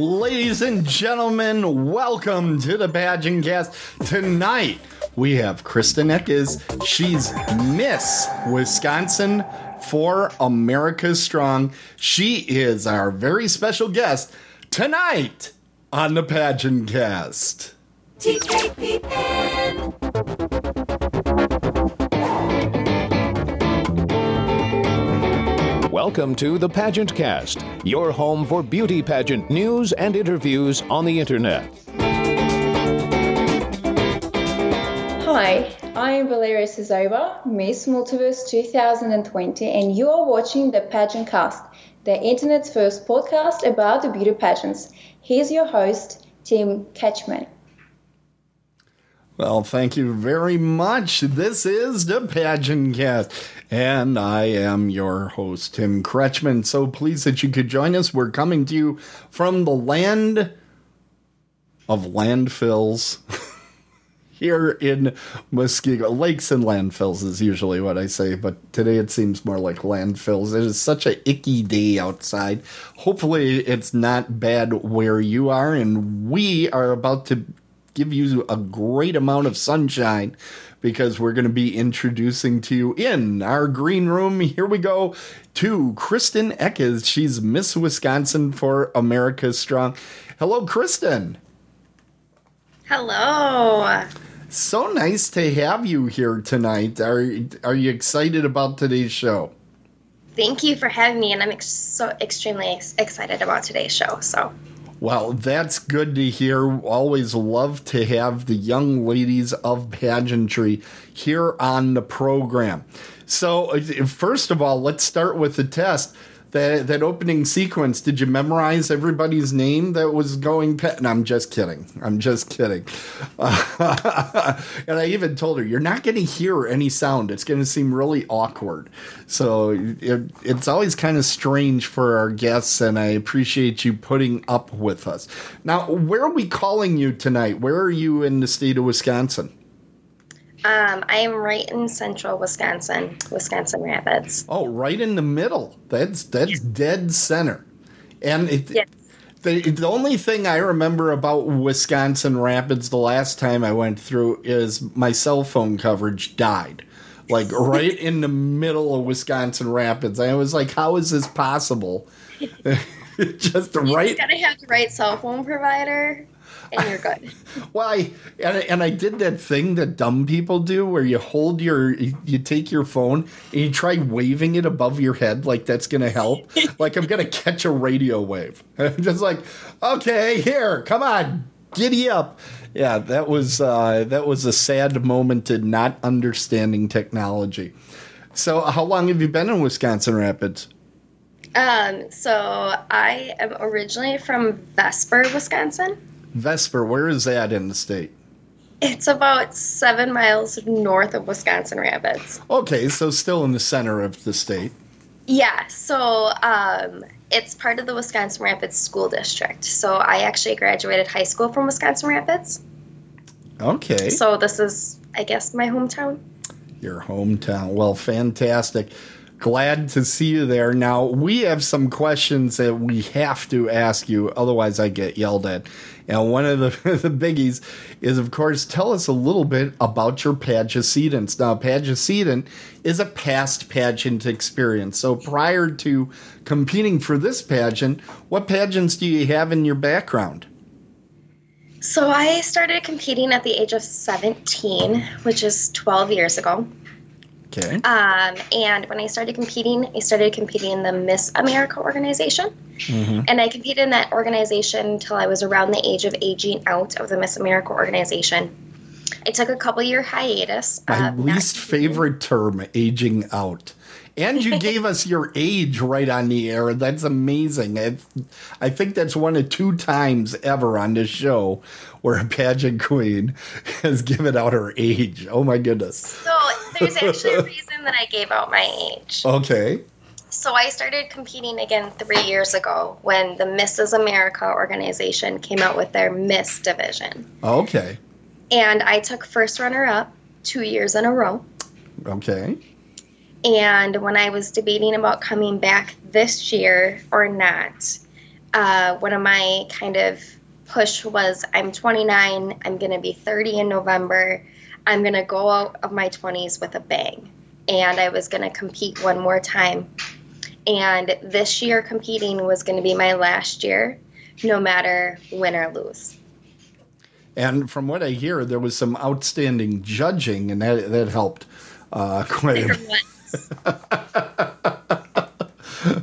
Ladies and gentlemen, welcome to the Pageant Cast. Tonight we have Krystin Eckes. She's Miss Wisconsin for America Strong. She is our very special guest tonight on the Pageant Cast. TKP Welcome to the Pageant Cast, your home for beauty pageant news and interviews on the internet. Hi, I am Valeria Sazova, Miss Multiverse 2020, and you are watching the Pageant Cast, the internet's first podcast about the beauty pageants. Here's your host, Tim Ketchman. Well, thank you very much. This is the Pageant Cast, and I am your host, Tim Kretschmann. So pleased that you could join us. We're coming to you from the land of landfills here in Muskego. Lakes and landfills is usually what I say, but today it seems more like landfills. It is such a icky day outside. Hopefully, it's not bad where you are, and we are about to give you a great amount of sunshine because we're going to be introducing to you in our green room. Here we go to Krystin Eckes. She's Miss Wisconsin for America Strong. Hello, Krystin. Hello. So nice to have you here tonight. Are are you excited about today's show? Thank you for having me, and I'm ex- so extremely ex- excited about today's show. So, Well, that's good to hear. Always love to have the young ladies of pageantry here on the program. So, uh, first of all, let's start with the test. That, that opening sequence, did you memorize everybody's name that was going? No, I'm just kidding. I'm just kidding. and I even told her, you're not going to hear any sound. It's going to seem really awkward. So it, it's always kind of strange for our guests, and I appreciate you putting up with us. Now, where are we calling you tonight? Where are you in the state of Wisconsin? Um, I am right in central Wisconsin, Wisconsin Rapids. Oh, right in the middle. That's that's dead center. And it, Yes. the the only thing I remember about Wisconsin Rapids the last time I went through is my cell phone coverage died. Like right in the middle of Wisconsin Rapids. I was like, how is this possible? Just right You gotta have the right cell phone provider, and you're good. Why? And, and I did that thing that dumb people do where you hold your, you take your phone and you try waving it above your head like that's going to help. like I'm going to catch a radio wave. I'm just like, okay, here, come on, giddy up. Yeah, that was uh, that was a sad moment in not understanding technology. So, how long have you been in Wisconsin Rapids? Um, so I am originally from Vesper, Wisconsin. Vesper, where is that in the state? It's about seven miles north of Wisconsin Rapids. Okay, so still in the center of the state. Yeah, so um, it's part of the Wisconsin Rapids School District. So I actually graduated high school from Wisconsin Rapids. Okay. So this is, I guess, my hometown. your hometown. Well, fantastic. Glad to see you there. Now, we have some questions that we have to ask you, otherwise, I get yelled at. And one of the, the biggies is, of course, tell us a little bit about your pageantants. Now, pageant is a past pageant experience. So, prior to competing for this pageant, what pageants do you have in your background? So I started competing at the age of 17, which is 12 years ago. Okay. Um, and when I started competing, I started competing in the Miss America organization. And I competed in that organization until I was around the age of aging out of the Miss America organization. I took a couple year hiatus. My uh, least favorite term, aging out. And you gave us your age right on the air. That's amazing. It's, I think that's one of two times ever on this show where a pageant queen has given out her age. Oh my goodness. So there's actually a reason that I gave out my age. Okay. So I started competing again three years ago when the Mrs. America organization came out with their Miss division. Okay. And I took first runner up two years in a row. Okay. And when I was debating about coming back this year or not, uh, one of my kind of push was I'm 29, I'm going to be 30 in November. I'm going to go out of my 20s with a bang. And I was going to compete one more time. And this year, competing was going to be my last year, no matter win or lose. And from what I hear, there was some outstanding judging, and that that helped uh, quite. A was.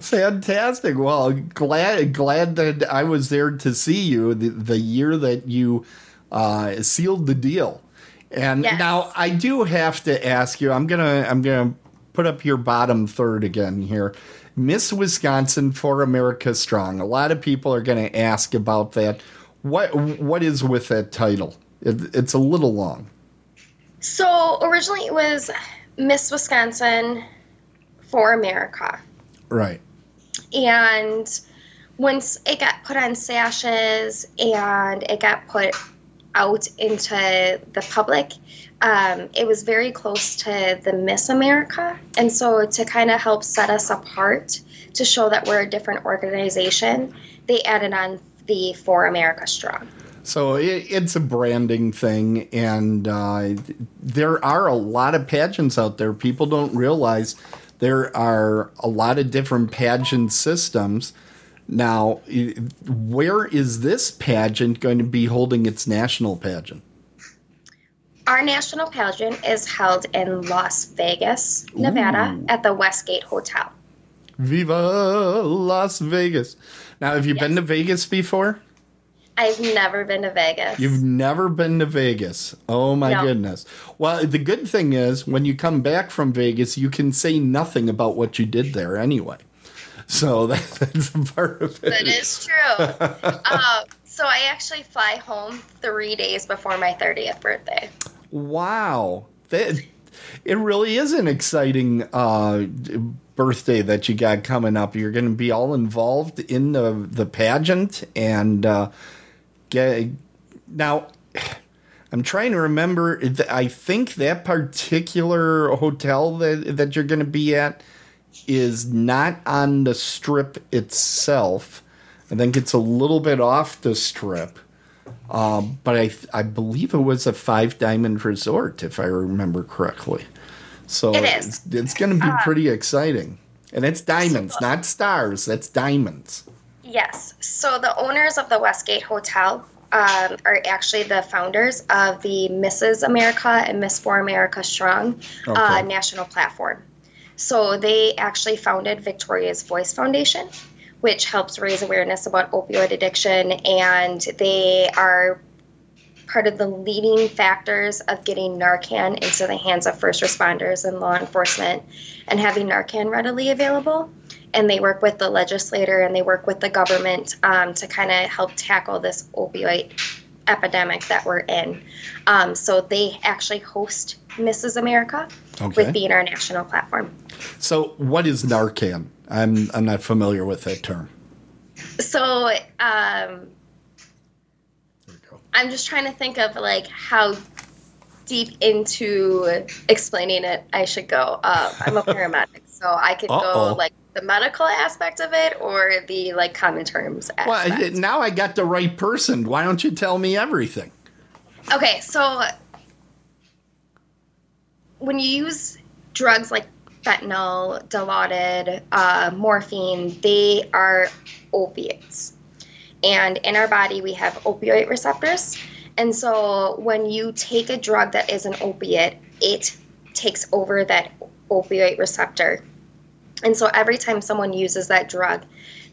Fantastic. Well, glad glad that I was there to see you the, the year that you uh, sealed the deal. And Yes. now I do have to ask you. I'm gonna I'm gonna put up your bottom third again here. Miss Wisconsin for America Strong. A lot of people are going to ask about that. What what is with that title? It, it's a little long. So originally it was Miss Wisconsin for America. Right. And once it got put on sashes and it got put out into the public, um, it was very close to the Miss America. And so, to kind of help set us apart, to show that we're a different organization, they added on the For America Strong. So it, it's a branding thing, and uh, there are a lot of pageants out there. People don't realize there are a lot of different pageant systems. Now, where is this pageant going to be holding its national pageant? Our national pageant is held in Las Vegas, Nevada, at the Westgate Hotel. Viva Las Vegas! Now, have you been to Vegas before? I've never been to Vegas. You've never been to Vegas. Oh my No. goodness. Well, the good thing is when you come back from Vegas, you can say nothing about what you did there anyway. So that, that's a part of it. That is true. uh, so I actually fly home three days before my 30th birthday. Wow. That, it really is an exciting uh, birthday that you got coming up. You're going to be all involved in the, the pageant and uh, get now. I'm trying to remember. I think that particular hotel that that you're going to be at is not on the strip itself. I think it's a little bit off the strip. Um, but I I believe it was a five diamond resort, if I remember correctly. So It is. it's, it's going to be pretty exciting, and it's diamonds, not stars. That's diamonds. Yes. So the owners of the Westgate Hotel um, are actually the founders of the Mrs. America and Miss For America Strong uh, national platform. So they actually founded Victoria's Voice Foundation, which helps raise awareness about opioid addiction, and they are part of the leading factors of getting Narcan into the hands of first responders and law enforcement and having Narcan readily available. And they work with the legislator and they work with the government um, to kind of help tackle this opioid epidemic that we're in. Um, so they actually host Mrs. America Okay. with the international platform. So what is Narcan? I'm I'm not familiar with that term. So um, There you go. I'm just trying to think of like how deep into explaining it I should go. Uh, I'm a paramedic, so I could Uh-oh. go like the medical aspect of it or the like common terms Well, aspect. I- now I got the right person. Why don't you tell me everything? Okay, so when you use drugs like fentanyl, Dilaudid, uh, morphine, they are opiates. And in our body, we have opioid receptors. And so when you take a drug that is an opiate, it takes over that opioid receptor. And so every time someone uses that drug,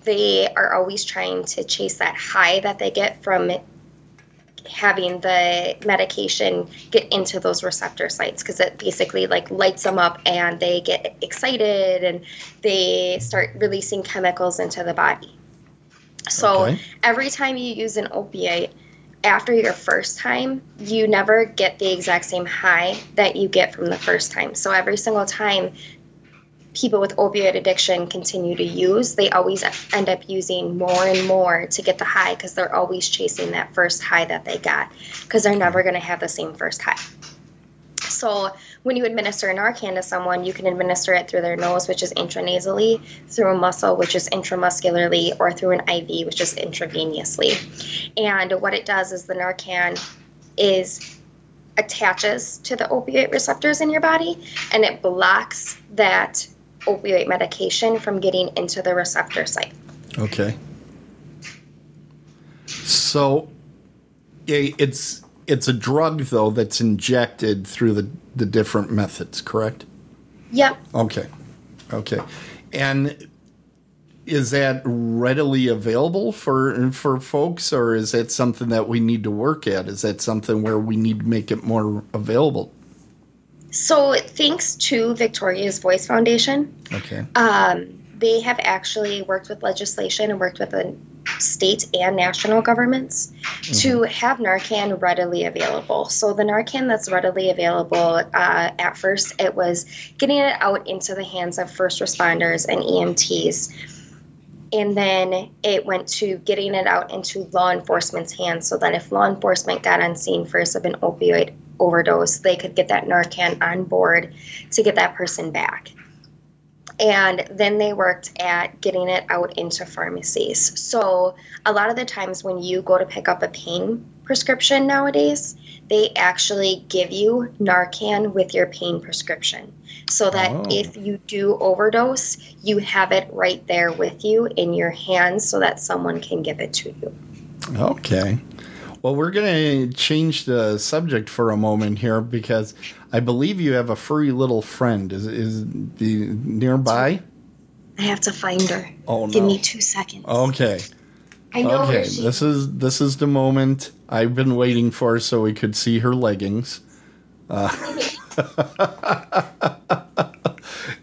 they are always trying to chase that high that they get from having the medication get into those receptor sites because it basically like lights them up and they get excited and they start releasing chemicals into the body. So Okay. every time you use an opiate after your first time, you never get the exact same high that you get from the first time. So every single time people with opioid addiction continue to use, they always end up using more and more to get the high because they're always chasing that first high that they got because they're never going to have the same first high. So when you administer Narcan to someone, you can administer it through their nose, which is intranasally, through a muscle, which is intramuscularly, or through an IV, which is intravenously. And what it does is the Narcan is attaches to the opioid receptors in your body and it blocks that opioid medication from getting into the receptor site. Okay. So, it's it's a drug though that's injected through the the different methods, correct? Yep. Okay. Okay. And is that readily available for for folks or is that something that we need to work at? Is that something where we need to make it more available? So thanks to Victoria's Voice Foundation, Okay. um, they have actually worked with legislation and worked with the state and national governments to have Narcan readily available. So the Narcan that's readily available, uh, at first it was getting it out into the hands of first responders and EMTs. And then it went to getting it out into law enforcement's hands so that if law enforcement got on scene first of an opioid overdose, they could get that Narcan on board to get that person back and then they worked at getting it out into pharmacies. So a lot of the times when you go to pick up a pain prescription nowadays, they actually give you Narcan with your pain prescription. So that Oh. if you do overdose, you have it right there with you in your hands so that someone can give it to you. Okay. Well, we're going to change the subject for a moment here because I believe you have a furry little friend. Is is the nearby? I have to find her. Oh Give no. me two seconds. Okay. I know Okay. where she This is this is the moment I've been waiting for, so we could see her leggings. Uh,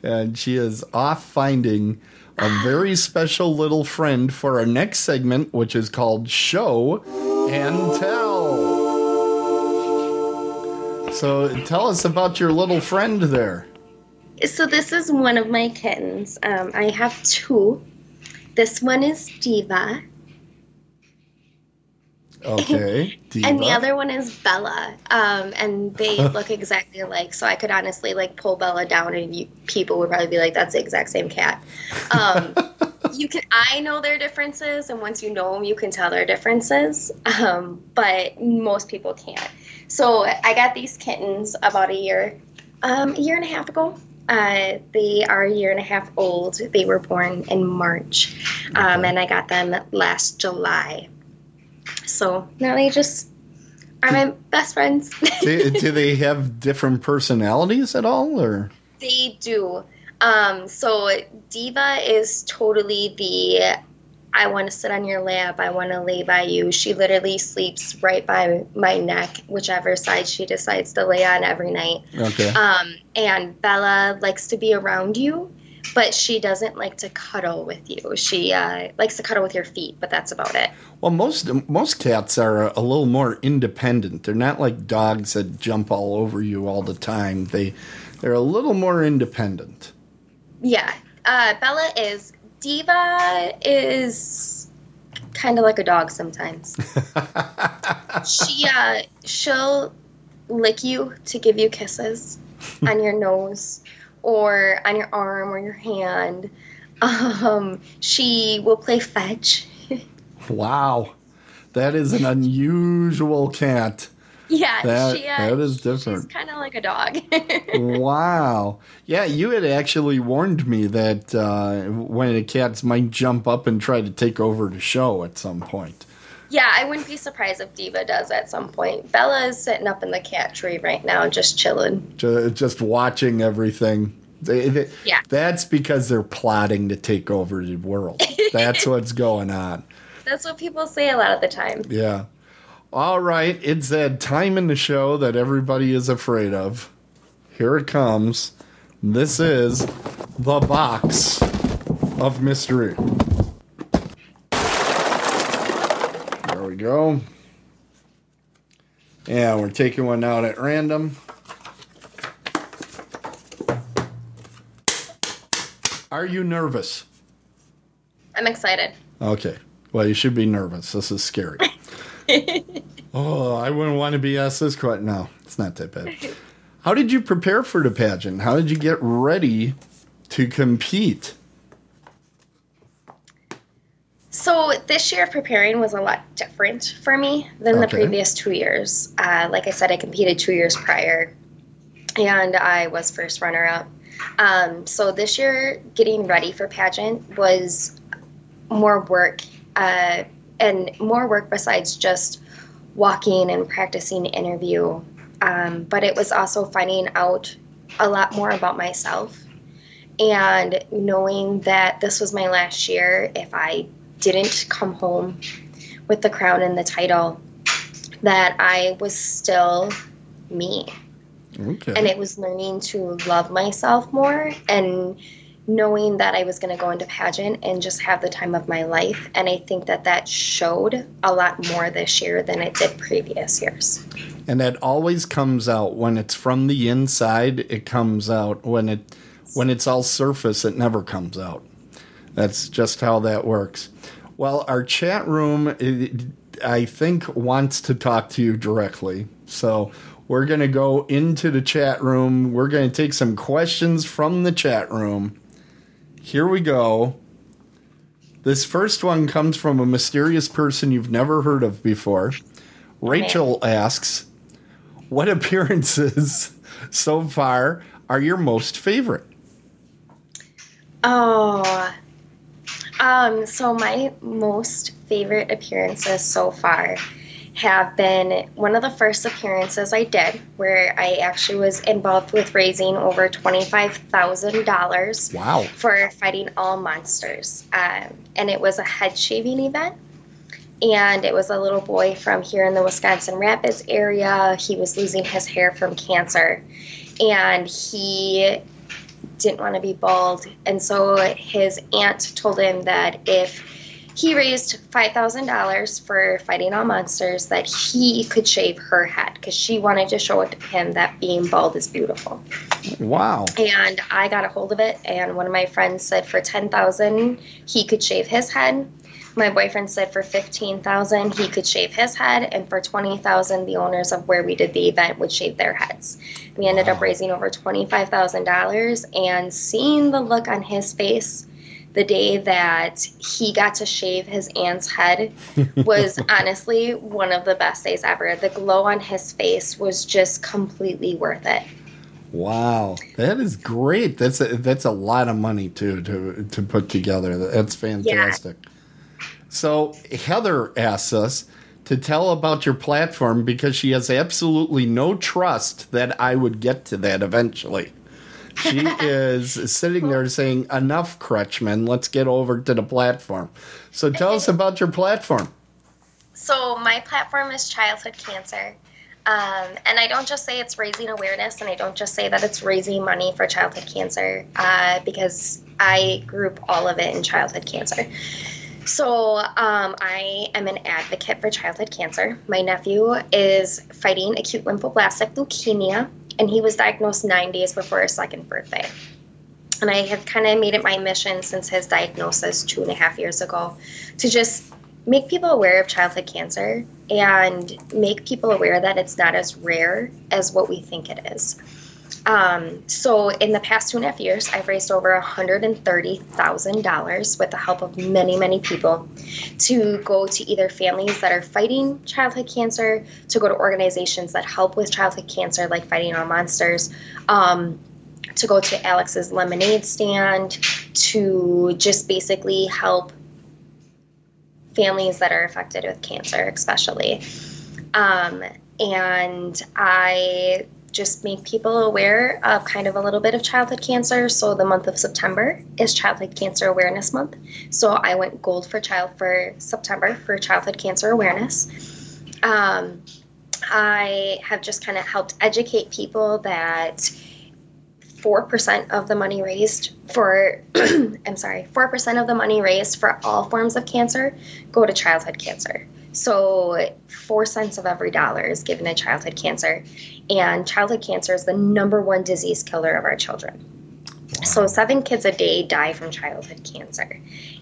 and she is off finding a very special little friend for our next segment, which is called Show and Tell. So tell us about your little friend there. So this is one of my kittens. Um, I have two. This one is Diva, Okay. and the other one is Bella. Um, and they look exactly alike. So I could honestly like pull Bella down, and you, people would probably be like, "That's the exact same cat." Um, you can. I know their differences, and once you know them, you can tell their differences. Um, but most people can't. So I got these kittens about a year, um, a year and a half ago. Uh, they are a year and a half old. They were born in March, um, and I got them last July. So now they just are my best friends. do, do they have different personalities at all, or? They do. Um, so Diva is totally the I want to sit on your lap, I want to lay by you. She literally sleeps right by my neck, whichever side she decides to lay on every night. Okay. Um, and Bella likes to be around you, but she doesn't like to cuddle with you. She uh, likes to cuddle with your feet, but that's about it. Well, most most cats are a little more independent. They're not like dogs that jump all over you all the time. They they're a little more independent. Yeah. Uh, Bella is. Diva is kind of like a dog sometimes. she uh, she'll lick you to give you kisses on your nose or on your arm or your hand. Um, she will play fetch. Wow, that is an unusual cat. Yeah, That- she, uh, that is different. She's kind of like a dog. Wow. Yeah, you had actually warned me that uh, when the cats might jump up and try to take over the show at some point. Yeah, I wouldn't be surprised if Diva does at some point. Bella is sitting up in the cat tree right now, just chilling. Ju- Just watching everything. They, they- Yeah. That's because they're plotting to take over the world. That's what's going on. That's what people say a lot of the time. Yeah. All right. It's that time in the show that everybody is afraid of. Here it comes. This is the box of mystery. There we go. Yeah, we're taking one out at random. Are you nervous? I'm excited. Okay. Well, you should be nervous. This is scary. oh, I wouldn't want to be asked this question. No, it's not that bad. How did you prepare for the pageant? How did you get ready to compete? So this year of preparing was a lot different for me than the previous two years. Uh, like I said, I competed two years prior, and I was first runner up. Um, so this year, getting ready for pageant was more work, uh, and more work besides just walking and practicing interview. Um, but it was also finding out a lot more about myself and knowing that this was my last year if I didn't come home with the crown and the title, that I was still me. Okay. And it was learning to love myself more and knowing that I was going to go into pageant and just have the time of my life. And I think that that showed a lot more this year than it did previous years. And that always comes out when it's from the inside. It comes out when it when it's all surface. It never comes out. That's just how that works. Well, our chat room, I think, wants to talk to you directly. So we're going to go into the chat room. We're going to take some questions from the chat room. Here we go. This first one comes from a mysterious person you've never heard of before. Rachel asks, What appearances so far are your most favorite? Oh, um, so my most favorite appearances so far have been one of the first appearances I did where I actually was involved with raising over $25,000 Wow. for fighting all monsters. Um, and it was a head shaving event. And it was a little boy from here in the Wisconsin Rapids area. He was losing his hair from cancer. And he didn't want to be bald. And so his aunt told him that if he raised $5,000 for fighting all monsters, that he could shave her head because she wanted to show him that being bald is beautiful Wow. and I got a hold of it. And one of my friends said for ten thousand he could shave his head. My boyfriend said for fifteen thousand he could shave his head, and for twenty thousand the owners of where we did the event would shave their heads. We ended up raising over twenty five thousand dollars, and seeing the look on his face the day that he got to shave his aunt's head was honestly one of the best days ever. The glow on his face was just completely worth it. Wow. That is great. That's a, that's a lot of money too to to put together. That's fantastic. So Heather asks us to tell about your platform because she has absolutely no trust that I would get to that eventually. She is sitting there saying, "Enough, Crutchman. Let's get over to the platform." So tell us about your platform. So my platform is childhood cancer. Um, and I don't just say it's raising awareness, and I don't just say that it's raising money for childhood cancer, uh, because I group all of it in childhood cancer. So um, I am an advocate for childhood cancer. My nephew is fighting acute lymphoblastic leukemia, and he was diagnosed nine days before his second birthday. And I have kind of made it my mission since his diagnosis two and a half years ago to just make people aware of childhood cancer and make people aware that it's not as rare as what we think it is. Um, so, in the past two and a half years, I've raised over $130,000 with the help of many, many people to go to either families that are fighting childhood cancer, to go to organizations that help with childhood cancer, like Fighting All Monsters, um, to go to Alex's lemonade stand, to just basically help families that are affected with cancer, especially. Um, and I just make people aware of kind of a little bit of childhood cancer. So the month of September is Childhood Cancer Awareness Month. So I went gold for child for September for childhood cancer awareness. Um, I have just kind of helped educate people that four percent of the money raised for I'm sorry, four percent of the money raised for all forms of cancer go to childhood cancer. So four cents of every dollar is given to childhood cancer, and childhood cancer is the number one disease killer of our children. So seven kids a day die from childhood cancer,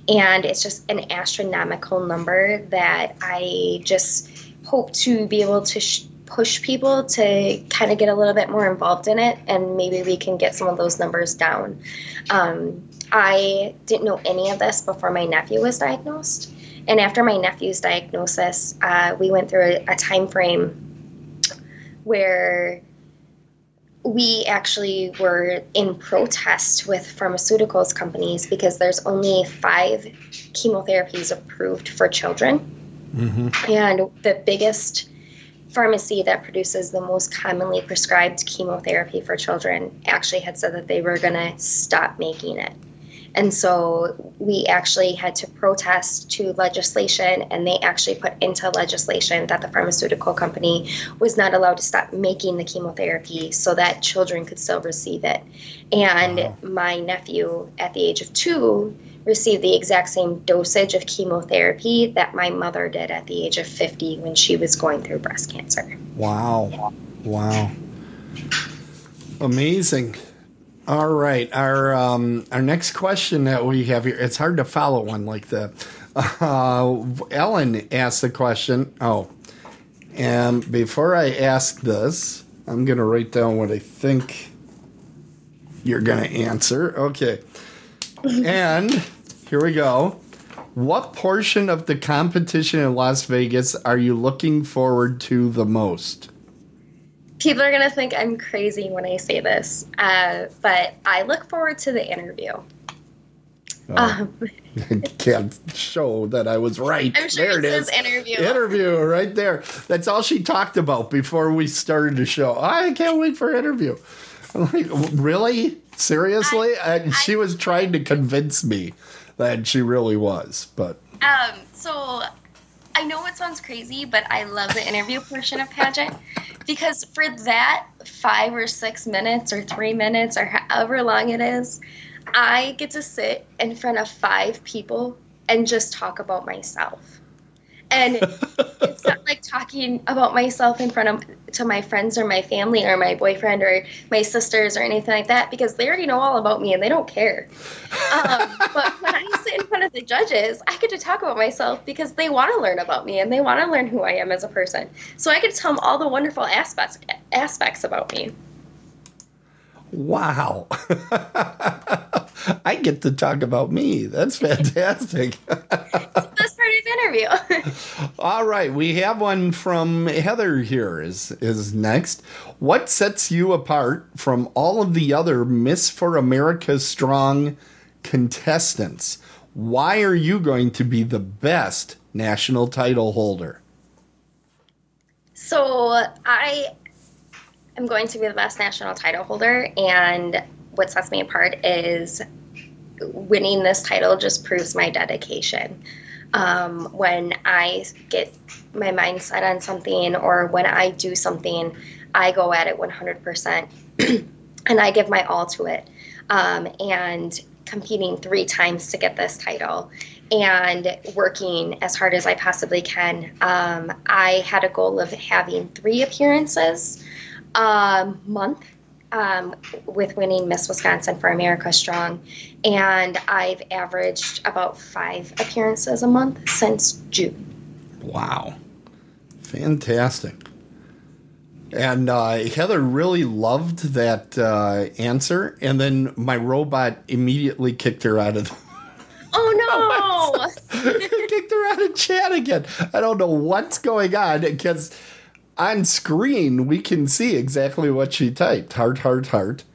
and it's just an astronomical number that I just hope to be able to sh- push people to kind of get a little bit more involved in it, and maybe we can get some of those numbers down. Um, I didn't know any of this before my nephew was diagnosed, and after my nephew's diagnosis, uh, we went through a, a time frame where we actually were in protest with pharmaceuticals companies because there's only five chemotherapies approved for children. And the biggest pharmacy that produces the most commonly prescribed chemotherapy for children actually had said that they were going to stop making it. And so we actually had to protest to legislation, and they actually put into legislation that the pharmaceutical company was not allowed to stop making the chemotherapy so that children could still receive it. And my nephew, at the age of two, received the exact same dosage of chemotherapy that my mother did at the age of 50 when she was going through breast cancer. Wow. Wow. Amazing. All right. Our um, our next question that we have here, it's hard to follow one like that. Uh, Ellen asked the question. Oh, and before I ask this, I'm to write down what I think you're to answer. Okay. and here we go. What portion of the competition in Las Vegas are you looking forward to the most? People are going to think I'm crazy when I say this, uh, but I look forward to the interview. Um, Can't show that I was right. I'm sure there it is. interview. Interview right there. That's all she talked about before we started the show. I can't wait for interview. I'm like, really? Seriously? and she was trying to convince me that she really was, but Um, so I know it sounds crazy, but I love the interview portion of pageant because for that five or six minutes or three minutes or however long it is, I get to sit in front of five people and just talk about myself. And it's not like talking about myself in front of to my friends or my family or my boyfriend or my sisters or anything like that because they already know all about me and they don't care. Um, but when I sit in front of the judges, I get to talk about myself because they want to learn about me and they want to learn who I am as a person. So I get to tell them all the wonderful aspects aspects about me. Wow. I get to talk about me. That's fantastic. That's part of the interview. All right, we have one from Heather here is is next. What sets you apart from all of the other Miss for America strong contestants? Why are you going to be the best national title holder? So I am going to be the best national title holder, and what sets me apart is winning this title just proves my dedication. Um, when I get my mind set on something, or when I do something, I go at it 100%, and I give my all to it. Um, and competing three times to get this title and working as hard as I possibly can. Um, I had a goal of having three appearances a month um, with winning Miss Wisconsin for America Strong, and I've averaged about five appearances a month since June. Wow. Fantastic. And uh, Heather really loved that uh, answer, and then my robot immediately kicked her out of the Oh no! kicked her out of chat again. I don't know what's going on because on screen we can see exactly what she typed heart, heart, heart.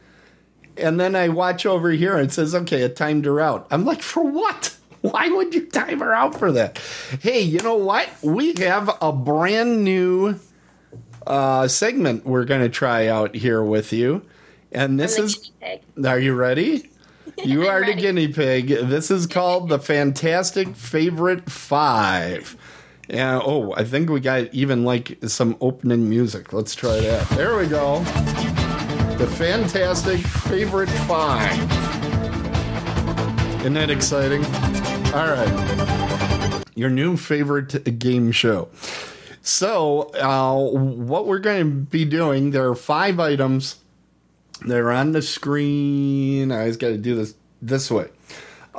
And then I watch over here and it says, okay, it timed her out. I'm like, for what? Why would you time her out for that? Hey, you know what? We have a brand new uh, segment we're going to try out here with you. And this is. pig. Are you ready? You are the guinea pig. This is called the Fantastic Favorite Five. Yeah. Oh, I think we got even like some opening music. Let's try that. There we go. The Fantastic Favorite Five. Isn't that exciting? All right. Your new favorite game show. So, uh, what we're going to be doing, there are five items they're on the screen. I always got to do this this way.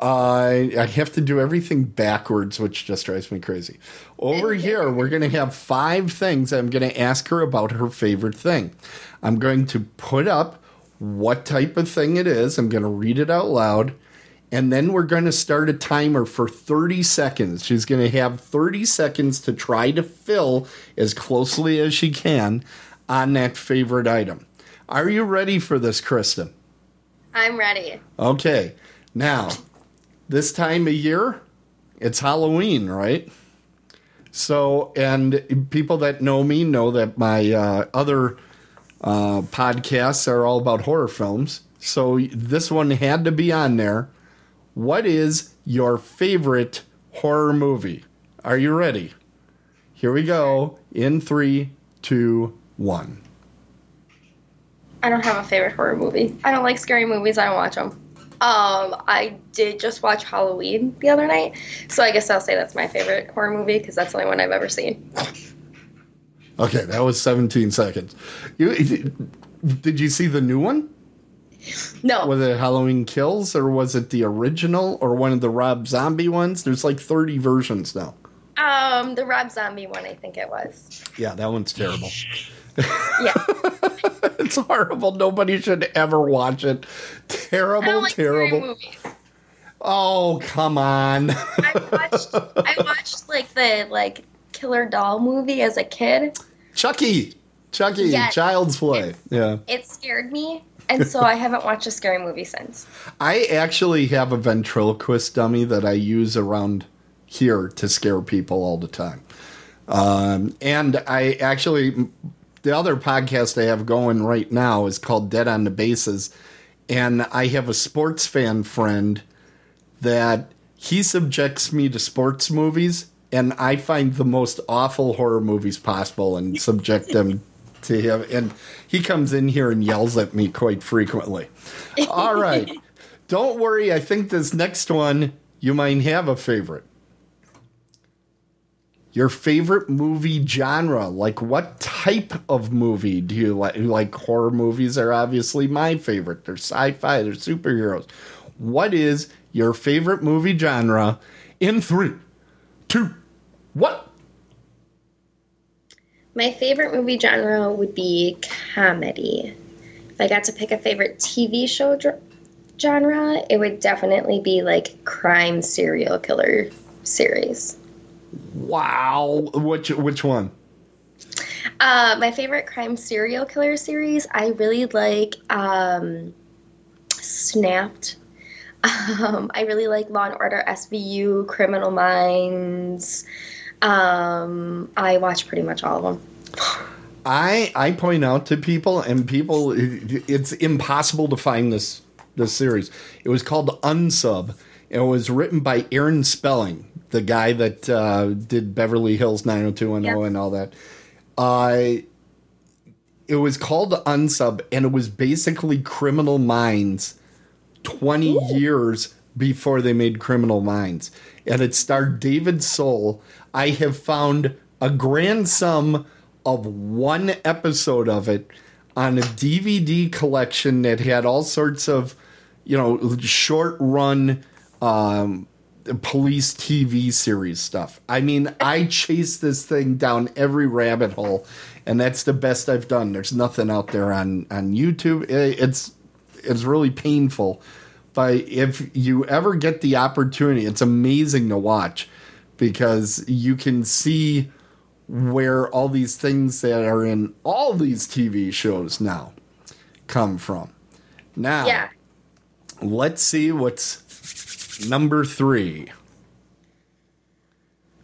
I I have to do everything backwards, which just drives me crazy. Over here, we're going to have five things I'm going to ask her about her favorite thing. I'm going to put up what type of thing it is. I'm going to read it out loud. And then we're going to start a timer for 30 seconds. She's going to have 30 seconds to try to fill as closely as she can on that favorite item. Are you ready for this, Krystin? I'm ready. Okay. Now, this time of year, it's Halloween, right? So, and people that know me know that my uh, other uh, podcasts are all about horror films. So, this one had to be on there. What is your favorite horror movie? Are you ready? Here we go. In three, two, one. I don't have a favorite horror movie. I don't like scary movies. I don't watch them. Um, I did just watch Halloween the other night, so I guess I'll say that's my favorite horror movie because that's the only one I've ever seen. Okay, that was 17 seconds. You, did you see the new one? No, Was it Halloween Kills or was it the original or one of the Rob Zombie ones? There's like 30 versions now. um, the Rob Zombie one, I think it was. Yeah, that one's terrible. Yeah, it's horrible. Nobody should ever watch it. Terrible, like terrible. Oh, come on. I watched, I watched like the like Killer Doll movie as a kid. Chucky. Chucky, Yes. Child's Play. Yeah. It scared me, and so I haven't watched a scary movie since. I actually have a ventriloquist dummy that I use around here to scare people all the time. Um, and I actually, the other podcast I have going right now is called Dead on the Bases. And I have a sports fan friend that he subjects me to sports movies. And I find the most awful horror movies possible and subject them to him. And he comes in here and yells at me quite frequently. All right. Don't worry. I think this next one, you might have a favorite. Your favorite movie genre? Like, what type of movie do you like? Like, horror movies are obviously my favorite. They're sci fi, they're superheroes. What is your favorite movie genre in three, two, one? My favorite movie genre would be comedy. If I got to pick a favorite TV show dr- genre, it would definitely be like crime serial killer series. Wow. Which, which one? Uh, my favorite crime serial killer series, I really like um, Snapped. Um, I really like Law and Order SVU, Criminal Minds. Um, I watch pretty much all of them. I I point out to people, and people, it's impossible to find this this series. It was called Unsub. It was written by Aaron Spelling, the guy that uh, did Beverly Hills 90210 Yeah. and all that. Uh, it was called Unsub, and it was basically Criminal Minds 20 years before they made Criminal Minds. And it starred David Soul. I have found a grand sum of one episode of it on a DVD collection that had all sorts of, you know, short run um, police TV series stuff. I mean, I chased this thing down every rabbit hole, and that's the best I've done. There's nothing out there on on YouTube. It's it's really painful. But if you ever get the opportunity, it's amazing to watch because you can see where all these things that are in all these TV shows now come from. Now, Yeah. let's see what's number three.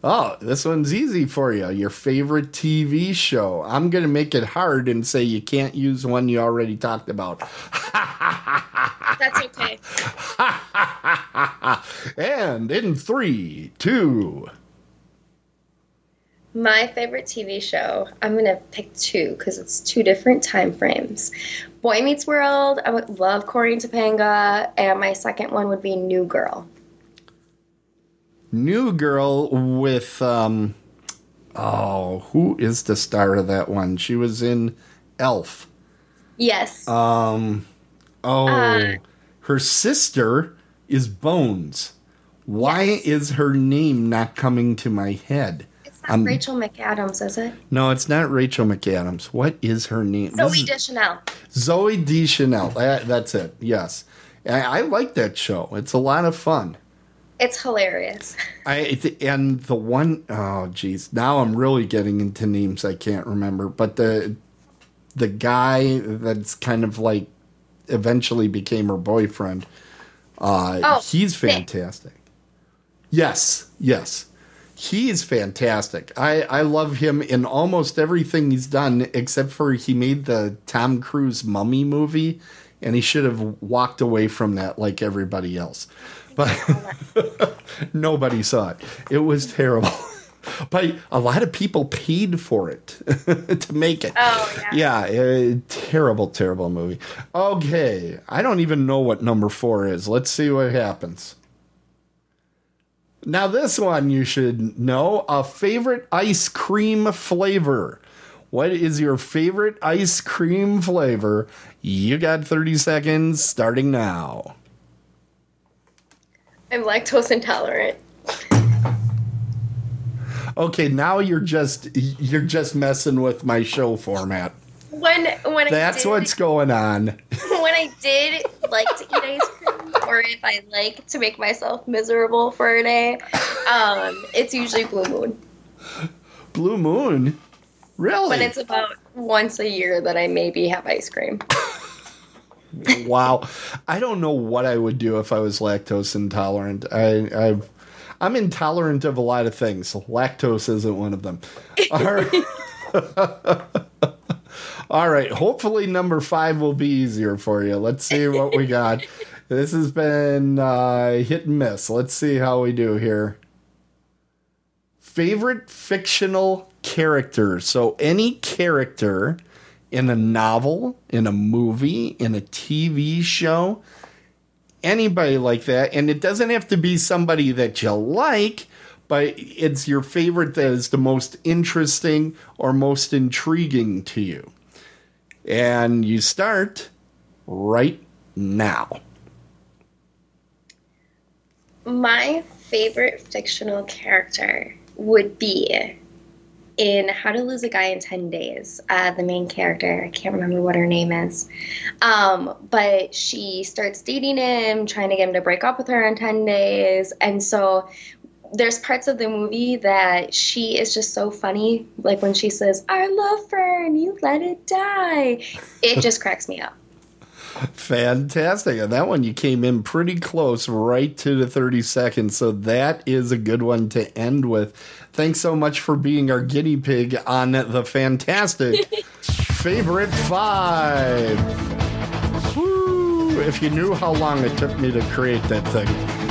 Oh, this one's easy for you. Your favorite TV show. I'm going to make it hard and say you can't use one you already talked about. That's okay. And in three, two. My favorite TV show, I'm gonna pick two because it's two different time frames. Boy Meets World, I would love Corey and Topanga, and my second one would be New Girl. New Girl with um oh, who is the star of that one? She was in Elf. Yes. Um oh, Uh. her sister is Bones. Why Yes. is her name not coming to my head? Um, Rachel McAdams, is it? No, it's not Rachel McAdams. What is her name? Zooey Deschanel. Zooey Deschanel. That, that's it. Yes. I, I like that show. It's a lot of fun. It's hilarious. I and the one oh geez, now I'm really getting into names I can't remember. But the the guy that's kind of like eventually became her boyfriend. Uh, Oh, he's Nick. fantastic. Yes, yes, he's fantastic. I I love him in almost everything he's done, except for he made the Tom Cruise Mummy movie, and he should have walked away from that like everybody else. But nobody saw it. It was terrible. But a lot of people paid for it to make it. Oh, yeah. Yeah, uh, terrible, terrible movie. Okay, I don't even know what number four is. Let's see what happens. Now, this one you should know a favorite ice cream flavor. What is your favorite ice cream flavor? You got 30 seconds starting now. I'm lactose intolerant. Okay, now you're just you're just messing with my show format. When when That's I did, what's going on. when I did like to eat ice cream, or if I like to make myself miserable for a day, um, it's usually Blue Moon. Blue Moon? Really? But it's about once a year that I maybe have ice cream. wow. I don't know what I would do if I was lactose intolerant. I, I I'm intolerant of a lot of things. Lactose isn't one of them. All right. All right. Hopefully number five will be easier for you. Let's see what we got. This has been uh, hit and miss. Let's see how we do here. Favorite fictional character. So any character in a novel, in a movie, in a TV show, anybody like that. And it doesn't have to be somebody that you like, but it's your favorite that is the most interesting or most intriguing to you. And you start right now. My favorite fictional character would be in How to Lose a Guy in 10 Days. Uh, the main character, I can't remember what her name is. Um, but she starts dating him, trying to get him to break up with her in 10 days. And so there's parts of the movie that she is just so funny. Like when she says, Our love fern, you let it die. It just cracks me up. Fantastic. And that one you came in pretty close, right to the 30 seconds. So that is a good one to end with. Thanks so much for being our guinea pig on the fantastic favorite five. Woo! If you knew how long it took me to create that thing.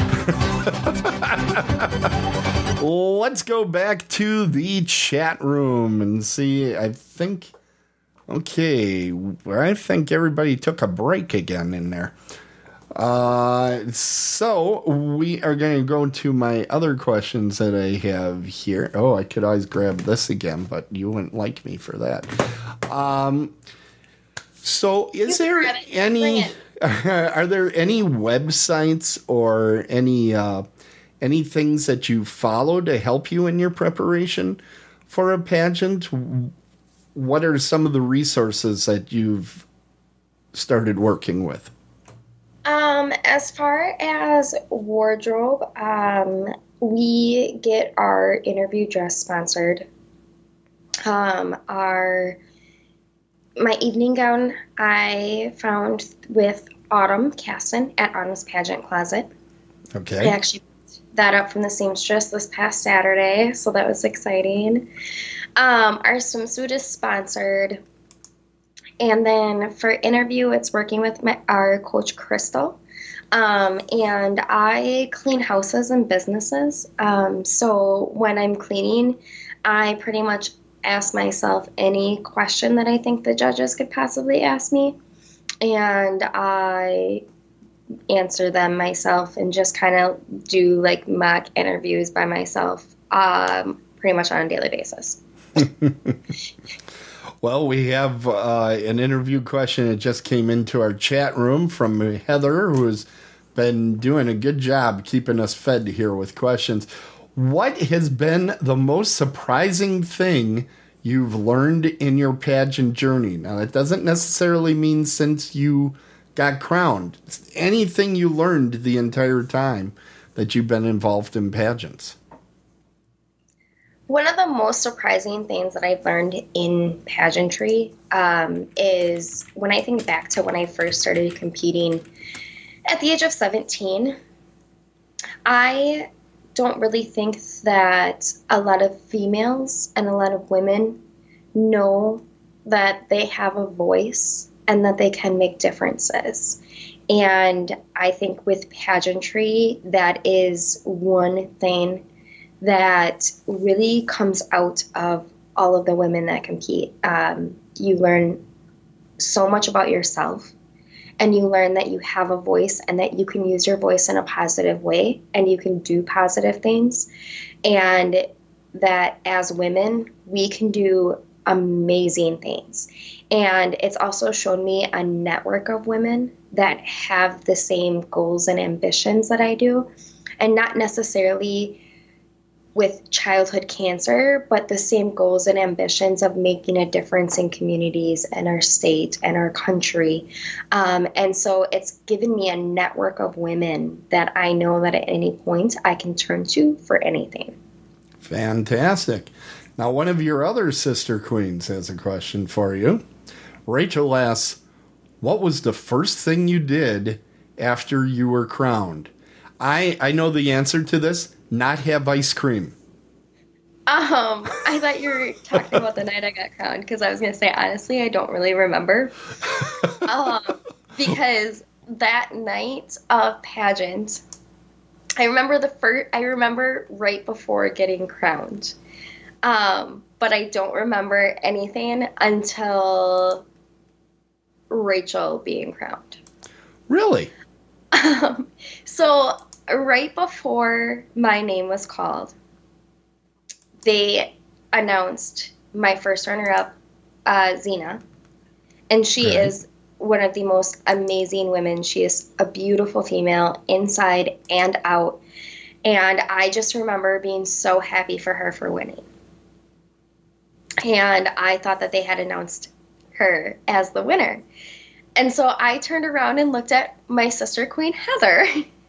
Let's go back to the chat room and see. I think. Okay, I think everybody took a break again in there. Uh, so we are going to go to my other questions that I have here. Oh, I could always grab this again, but you wouldn't like me for that. Um, so is there any? Are there any websites or any uh, any things that you follow to help you in your preparation for a pageant? What are some of the resources that you've started working with? Um, as far as wardrobe, um, we get our interview dress sponsored. Um, our my evening gown I found with Autumn Caston at Autumn's Pageant Closet. Okay. I actually picked that up from the seamstress this past Saturday, so that was exciting. Um, our swimsuit is sponsored. And then for interview, it's working with my, our coach Crystal. Um, and I clean houses and businesses. Um, so when I'm cleaning, I pretty much ask myself any question that I think the judges could possibly ask me. And I answer them myself and just kind of do like mock interviews by myself um, pretty much on a daily basis. Well, we have uh, an interview question that just came into our chat room from Heather, who's been doing a good job keeping us fed here with questions. What has been the most surprising thing you've learned in your pageant journey? Now, that doesn't necessarily mean since you got crowned. It's anything you learned the entire time that you've been involved in pageants. One of the most surprising things that I've learned in pageantry um, is when I think back to when I first started competing at the age of 17. I don't really think that a lot of females and a lot of women know that they have a voice and that they can make differences. And I think with pageantry, that is one thing that really comes out of all of the women that compete. Um, you learn so much about yourself and you learn that you have a voice and that you can use your voice in a positive way and you can do positive things. And that as women we can do amazing things. And it's also shown me a network of women that have the same goals and ambitions that I do. And not necessarily with childhood cancer, but the same goals and ambitions of making a difference in communities and our state and our country. Um, and so it's given me a network of women that I know that at any point I can turn to for anything. Fantastic. Now, one of your other sister queens has a question for you. Rachel asks, What was the first thing you did after you were crowned? I, I know the answer to this not have ice cream. Um, I thought you were talking about the night I got crowned because I was gonna say honestly, I don't really remember. um, because that night of pageant, I remember the first. I remember right before getting crowned, um, but I don't remember anything until Rachel being crowned. Really? Um, so right before my name was called, they announced my first runner-up, uh, Xena, and she Right. is one of the most amazing women. She is a beautiful female, inside and out, and I just remember being so happy for her for winning. And I thought that they had announced her as the winner. And so I turned around and looked at my sister queen Heather,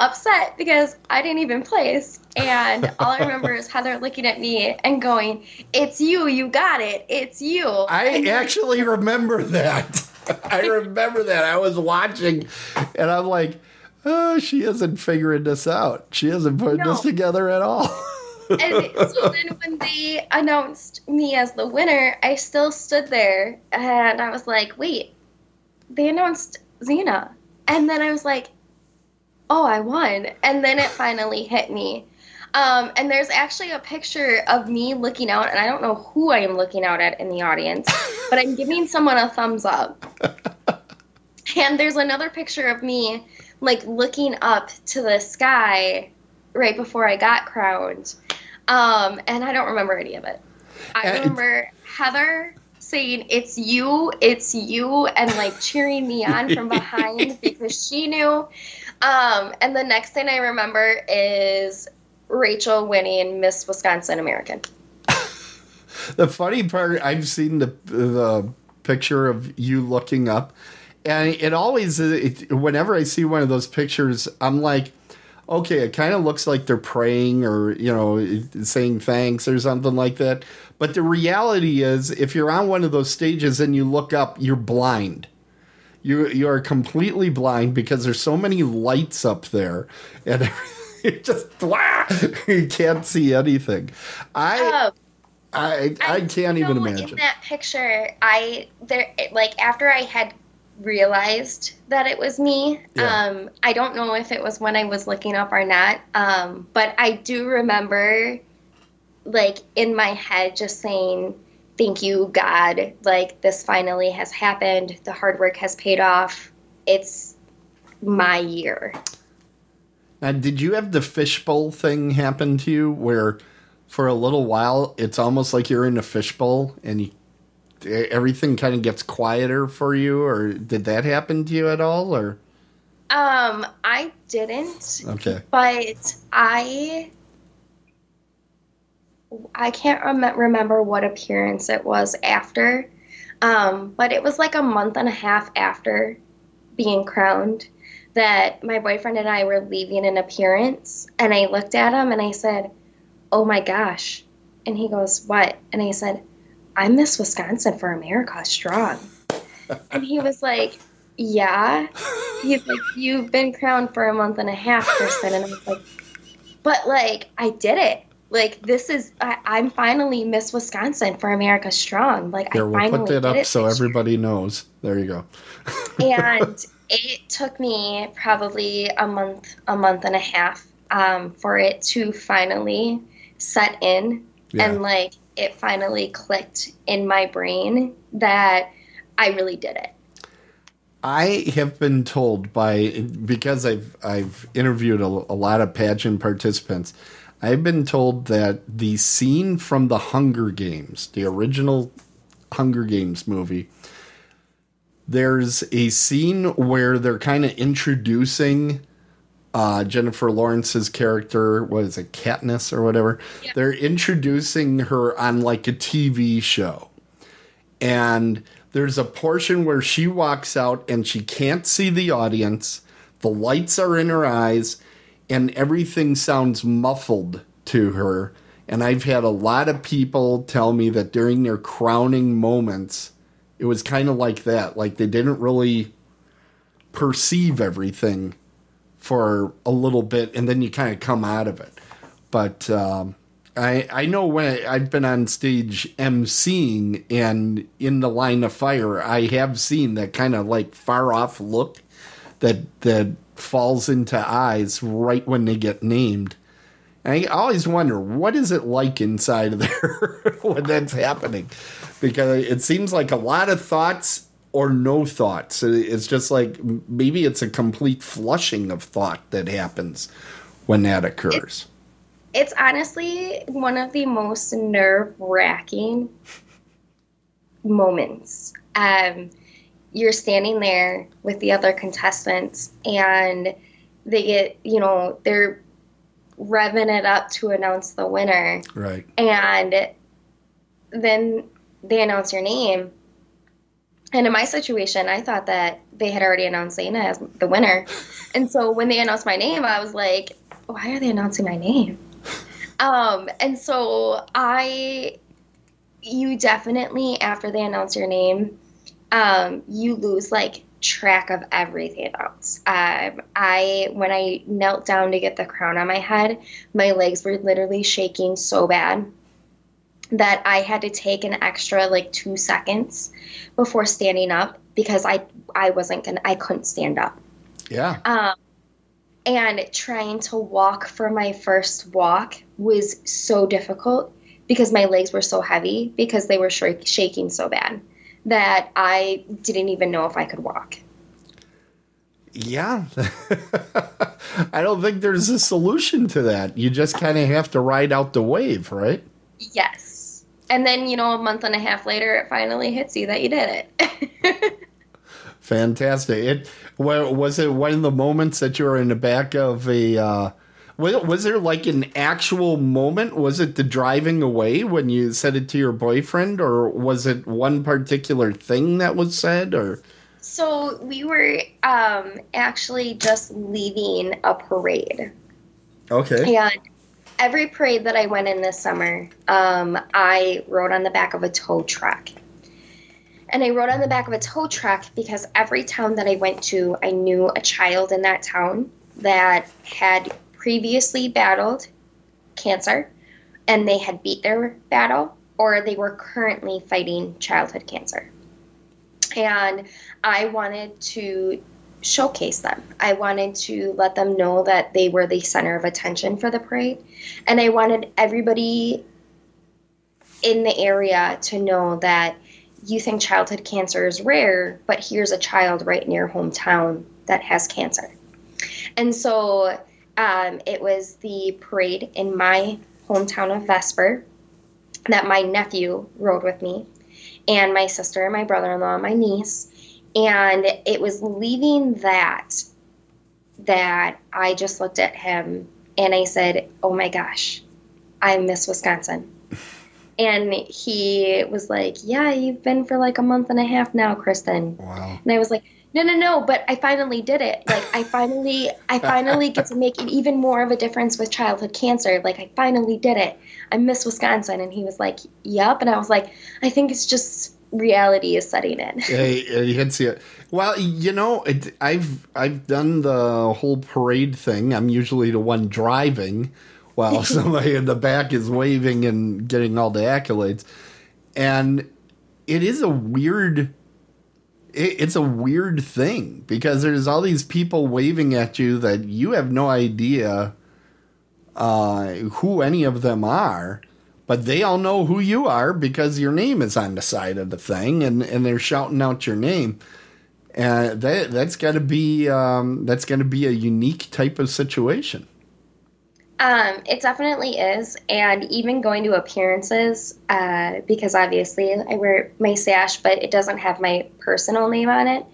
upset because I didn't even place. And all I remember is Heather looking at me and going, "It's you, you got it. It's you." I actually remember that. I remember that. I was watching and I'm like, oh, she isn't figuring this out. She isn't putting No. this together at all. and so then when they announced me as the winner, I still stood there and I was like, wait, they announced Xena. And then I was like, oh, I won. And then it finally hit me. Um, and there's actually a picture of me looking out, and I don't know who I am looking out at in the audience, but I'm giving someone a thumbs up. And there's another picture of me like looking up to the sky right before I got crowned. Um, and I don't remember any of it. I remember Heather saying, It's you, it's you, and like cheering me on from behind because she knew. Um, and the next thing I remember is Rachel winning Miss Wisconsin American. the funny part, I've seen the the picture of you looking up, and it always, it, whenever I see one of those pictures, I'm like, okay, it kind of looks like they're praying or you know saying thanks or something like that. But the reality is, if you're on one of those stages and you look up, you're blind. You you are completely blind because there's so many lights up there, and it just blah, you can't see anything. I Oh, I I can't even imagine. In that picture, I there like after I had realized that it was me. Yeah. Um, I don't know if it was when I was looking up or not. Um, but I do remember, like in my head, just saying, "Thank you, God! Like this finally has happened. The hard work has paid off. It's my year." Now, did you have the fishbowl thing happen to you where for a little while it's almost like you're in a fishbowl and you, everything kind of gets quieter for you or did that happen to you at all or Um, I didn't, Okay. but I I can't rem- remember what appearance it was after. Um, but it was like a month and a half after being crowned that my boyfriend and I were leaving an appearance and I looked at him and I said, "Oh my gosh." And he goes, "What?" And I said, "I'm Miss Wisconsin for America Strong." and he was like, "Yeah." He's like, "You've been crowned for a month and a half, Krystin." And I was like, "But like, I did it. Like, this is I, I'm finally Miss Wisconsin for America Strong. Like, Here, I we'll finally put that up it so this year." everybody knows. There you go. and it took me probably a month, a month and a half um, for it to finally set in Yeah. and like it finally clicked in my brain that I really did it. I have been told by because I've I've interviewed a, a lot of pageant participants. I've been told that the scene from the Hunger Games, the original Hunger Games movie, there's a scene where they're kind of introducing uh, Jennifer Lawrence's character. What is it, Katniss or whatever? They're introducing her on like a TV show and there's a portion where she walks out and she can't see the audience. The lights are in her eyes, and everything sounds muffled to her. And I've had a lot of people tell me that during their crowning moments, it was kind of like that. Like they didn't really perceive everything for a little bit, and then you kind of come out of it. But um, I I know when I, I've been on stage emceeing and in the line of fire, I have seen that kind of like far off look that that falls into eyes right when they get named. And I always wonder what is it like inside of there when that's happening, because it seems like a lot of thoughts or no thoughts. It's just like maybe it's a complete flushing of thought that happens when that occurs. It's honestly one of the most nerve wracking moments. Um, you're standing there with the other contestants, and they get, you know, they're revving it up to announce the winner. Right. and then they announce your name. And in my situation, I thought that they had already announced Zaina as the winner. And so when they announced my name, I was like, why are they announcing my name? Um, and so I, you definitely, after they announce your name, um, you lose like track of everything else. Um, I, when I knelt down to get the crown on my head, my legs were literally shaking so bad that I had to take an extra like two seconds before standing up because I I wasn't gonna I couldn't stand up. Yeah. Um, and trying to walk for my first walk was so difficult because my legs were so heavy because they were sh- shaking so bad that I didn't even know if I could walk. Yeah. I don't think there's a solution to that. You just kind of have to ride out the wave, right? Yes. And then, you know, a month and a half later, it finally hits you that you did it. Fantastic. It was it one of the moments that you were in the back of a uh was, was there like an actual moment? Was it the driving away when you said it to your boyfriend or was it one particular thing that was said or so we were um, actually just leaving a parade. Okay. And every parade that I went in this summer, um, I rode on the back of a tow truck. And I rode on the back of a tow truck because every town that I went to, I knew a child in that town that had previously battled cancer and they had beat their battle or they were currently fighting childhood cancer. And I wanted to showcase them. I wanted to let them know that they were the center of attention for the parade. And I wanted everybody in the area to know that you think childhood cancer is rare, but here's a child right your hometown that has cancer. And so um, it was the parade in my hometown of Vesper that my nephew rode with me, and my sister, and my brother in law, my niece. And it was leaving that that I just looked at him and I said, "Oh my gosh, I miss Wisconsin." And he was like, "Yeah, you've been for like a month and a half now, Krystin." Wow. And I was like, "No, no, no, but I finally did it. Like I finally I finally get to make it even more of a difference with childhood cancer. Like I finally did it. I miss Wisconsin." And he was like, "Yep." And I was like, "I think it's just reality is setting in." Yeah, you can see it. Well, you know, it, I've I've done the whole parade thing. I'm usually the one driving, while somebody in the back is waving and getting all the accolades. And it is a weird. It, it's a weird thing because there's all these people waving at you that you have no idea uh, who any of them are but they all know who you are because your name is on the side of the thing and, and they're shouting out your name. And that that's got to be um, that's going to be a unique type of situation Um, it definitely is, and even going to appearances, uh, because obviously I wear my sash, but it doesn't have my personal name on it.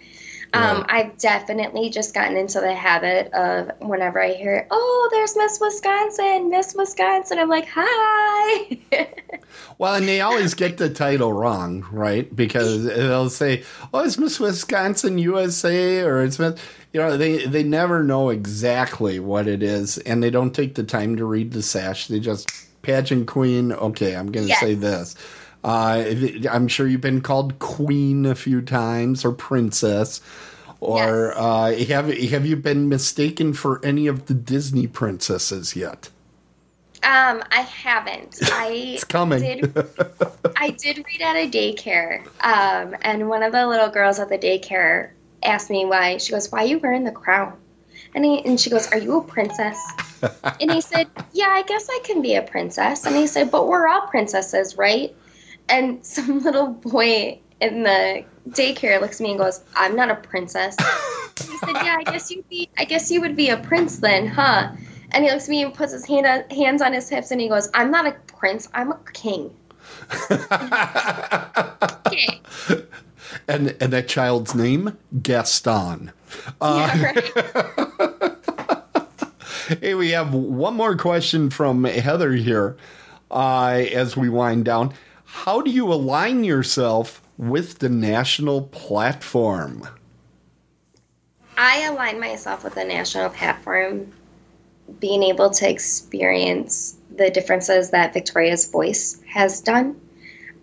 Um, Right. I've definitely just gotten into the habit of whenever I hear, "Oh, there's Miss Wisconsin, Miss Wisconsin," I'm like, "Hi." well and they always get the title wrong right because they'll say oh it's miss wisconsin usa or it's miss you know they they never know exactly what it is and they don't take the time to read the sash they just pageant queen okay i'm gonna Yes. say this uh, i'm sure you've been called queen a few times or princess or Yes. uh, have have you been mistaken for any of the Disney princesses yet? Um, I haven't. I It's coming. Did, I did read at a daycare, um, and one of the little girls at the daycare asked me why. She goes, "Why are you wearing the crown?" And he, and she goes, "Are you a princess?" and he said, "Yeah, I guess I can be a princess." And he said, "But we're all princesses, right?" And some little boy in the daycare looks at me and goes, "I'm not a princess." he said, "Yeah, I guess you'd be. I guess you would be a prince then, huh?" And he looks at me and puts his hand on, hands on his hips and he goes, "I'm not a prince. I'm a king." Okay. And and that child's name Gaston. Uh, yeah, right. Hey, we have one more question from Heather here uh, as we wind down. How do you align yourself with the national platform? I align myself with the national platform, being able to experience the differences that Victoria's Voice has done.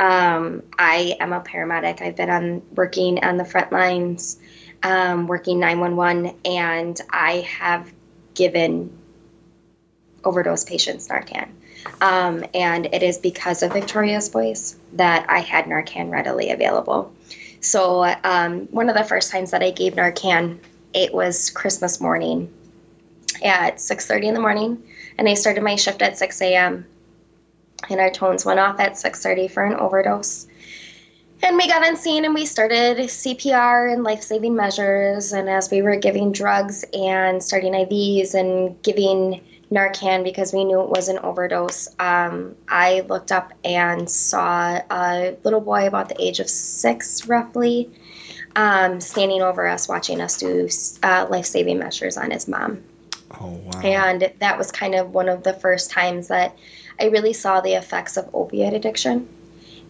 Um, I am a paramedic. I've been on working on the front lines, um, working 911, and I have given overdose patients Narcan. Um, and it is because of Victoria's Voice that I had Narcan readily available. So um, one of the first times that I gave Narcan, it was Christmas morning at 6.30 in the morning, and I started my shift at 6 a.m. And our tones went off at 6.30 for an overdose. And we got on scene and we started CPR and life saving measures. And as we were giving drugs and starting IVs and giving Narcan because we knew it was an overdose, um, I looked up and saw a little boy about the age of six, roughly, um, standing over us, watching us do uh, life saving measures on his mom. Oh wow! And that was kind of one of the first times that I really saw the effects of opiate addiction.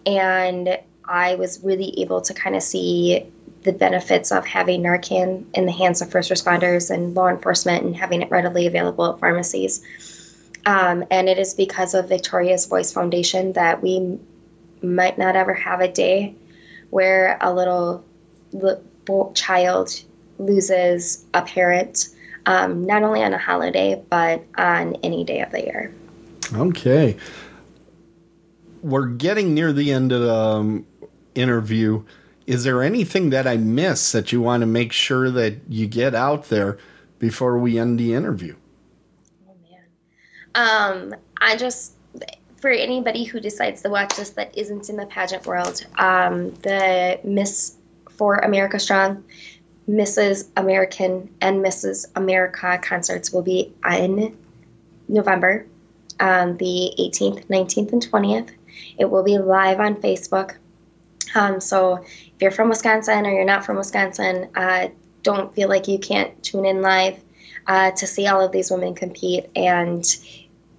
And I was really able to kind of see the benefits of having Narcan in the hands of first responders and law enforcement and having it readily available at pharmacies. Um, and it is because of Victoria's Voice Foundation that we might not ever have a day where a little li- child loses a parent, um, not only on a holiday, but on any day of the year. Okay. We're getting near the end of the um, interview. Is there anything that I missed that you want to make sure that you get out there before we end the interview? Oh man. Um, I just for anybody who decides to watch this that isn't in the pageant world, um, the Miss for America Strong, Mrs. American, and Mrs. America concerts will be in November, the 18th, 19th, and 20th. It will be live on Facebook. Um, so if you're from Wisconsin or you're not from Wisconsin, uh, don't feel like you can't tune in live. uh, to see all of these women compete and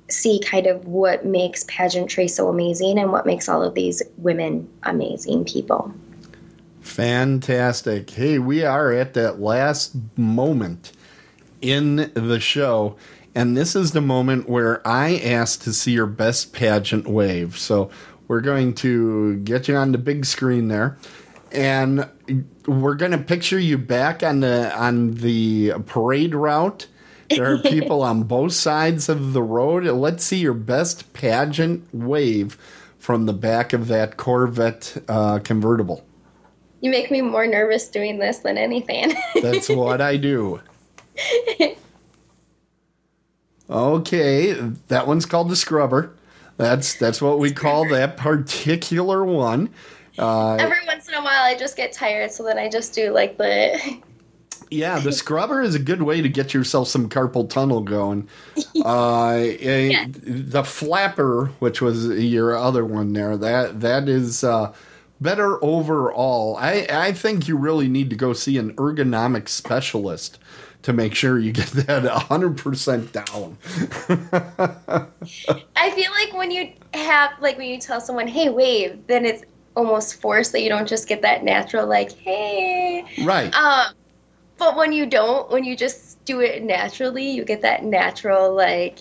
see kind of what makes pageantry so amazing and what makes all of these women amazing people. Fantastic. Hey, we are at that last moment in the show. And this is the moment where I asked to see your best pageant wave. So we're going to get you on the big screen there. And we're going to picture you back on the on the parade route. There are people on both sides of the road. Let's see your best pageant wave from the back of that Corvette uh, convertible. You make me more nervous doing this than anything. That's what I do. Okay, that one's called the scrubber. That's that's what we call that particular one. Uh, Every once in a while, I just get tired, so then I just do like the. yeah, the scrubber is a good way to get yourself some carpal tunnel going. Uh, Yeah. The flapper, which was your other one there, that that is uh, better overall. I I think you really need to go see an ergonomic specialist to make sure you get that 100% down. I feel like when you have, like, when you tell someone, hey, wave, then it's almost forced that you don't just get that natural, like, hey. Right. Um, but when you don't, when you just do it naturally, you get that natural, like,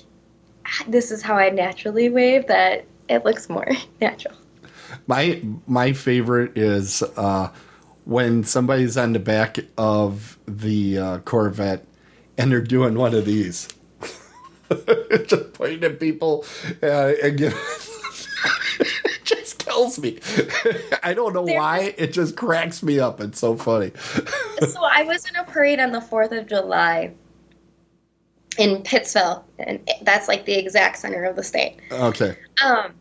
"Ah, this is how I naturally wave, that it looks more natural. My my favorite is uh, when somebody's on the back of the uh, Corvette and they're doing one of these, just pointing at people uh, and give. it just kills me. I don't know why. It just cracks me up. It's so funny. so I was in a parade on the 4th of July in Pittsville, and that's like the exact center of the state. Okay. Um,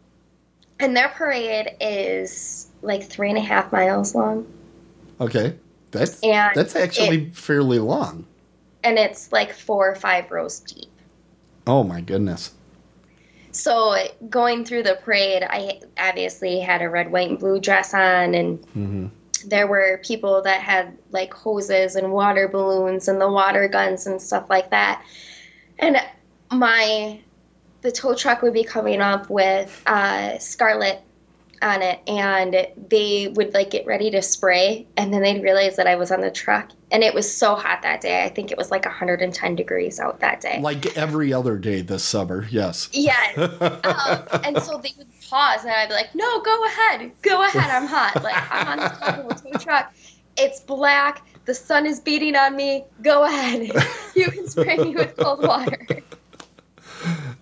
and their parade is like three and a half miles long, Okay. That's And that's actually fairly long. and it's like four or five rows deep. Oh my goodness. So going through the parade, I obviously had a red, white, and blue dress on, and there were people that had like hoses and water balloons and the water guns and stuff like that. And my the tow truck would be coming up with uh, Scarlet on it, and they would like get ready to spray, and then they'd realize that I was on the truck, and it was so hot that day. I think it was like 110 degrees out that day. Like every other day this summer. Yes. Yes. um, and so they would pause, and I'd be like, "No, go ahead, go ahead. I'm hot. Like I'm on the top of tow truck. It's black. The sun is beating on me. Go ahead. you can spray me with cold water."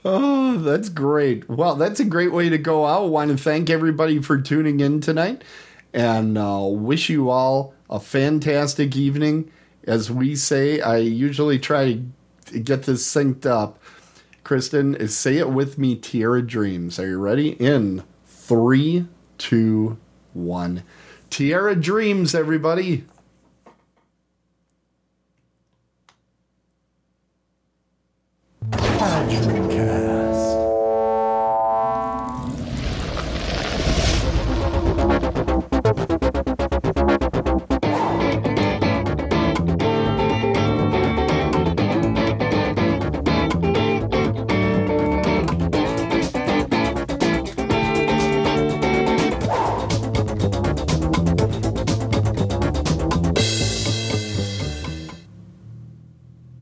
Oh, that's great. Well, that's a great way to go out. I want to thank everybody for tuning in tonight and uh, wish you all a fantastic evening. As we say, I usually try to get this synced up. Krystin, say it with me, Tiara Dreams. Are you ready? In three, two, one. Tiara Dreams, everybody.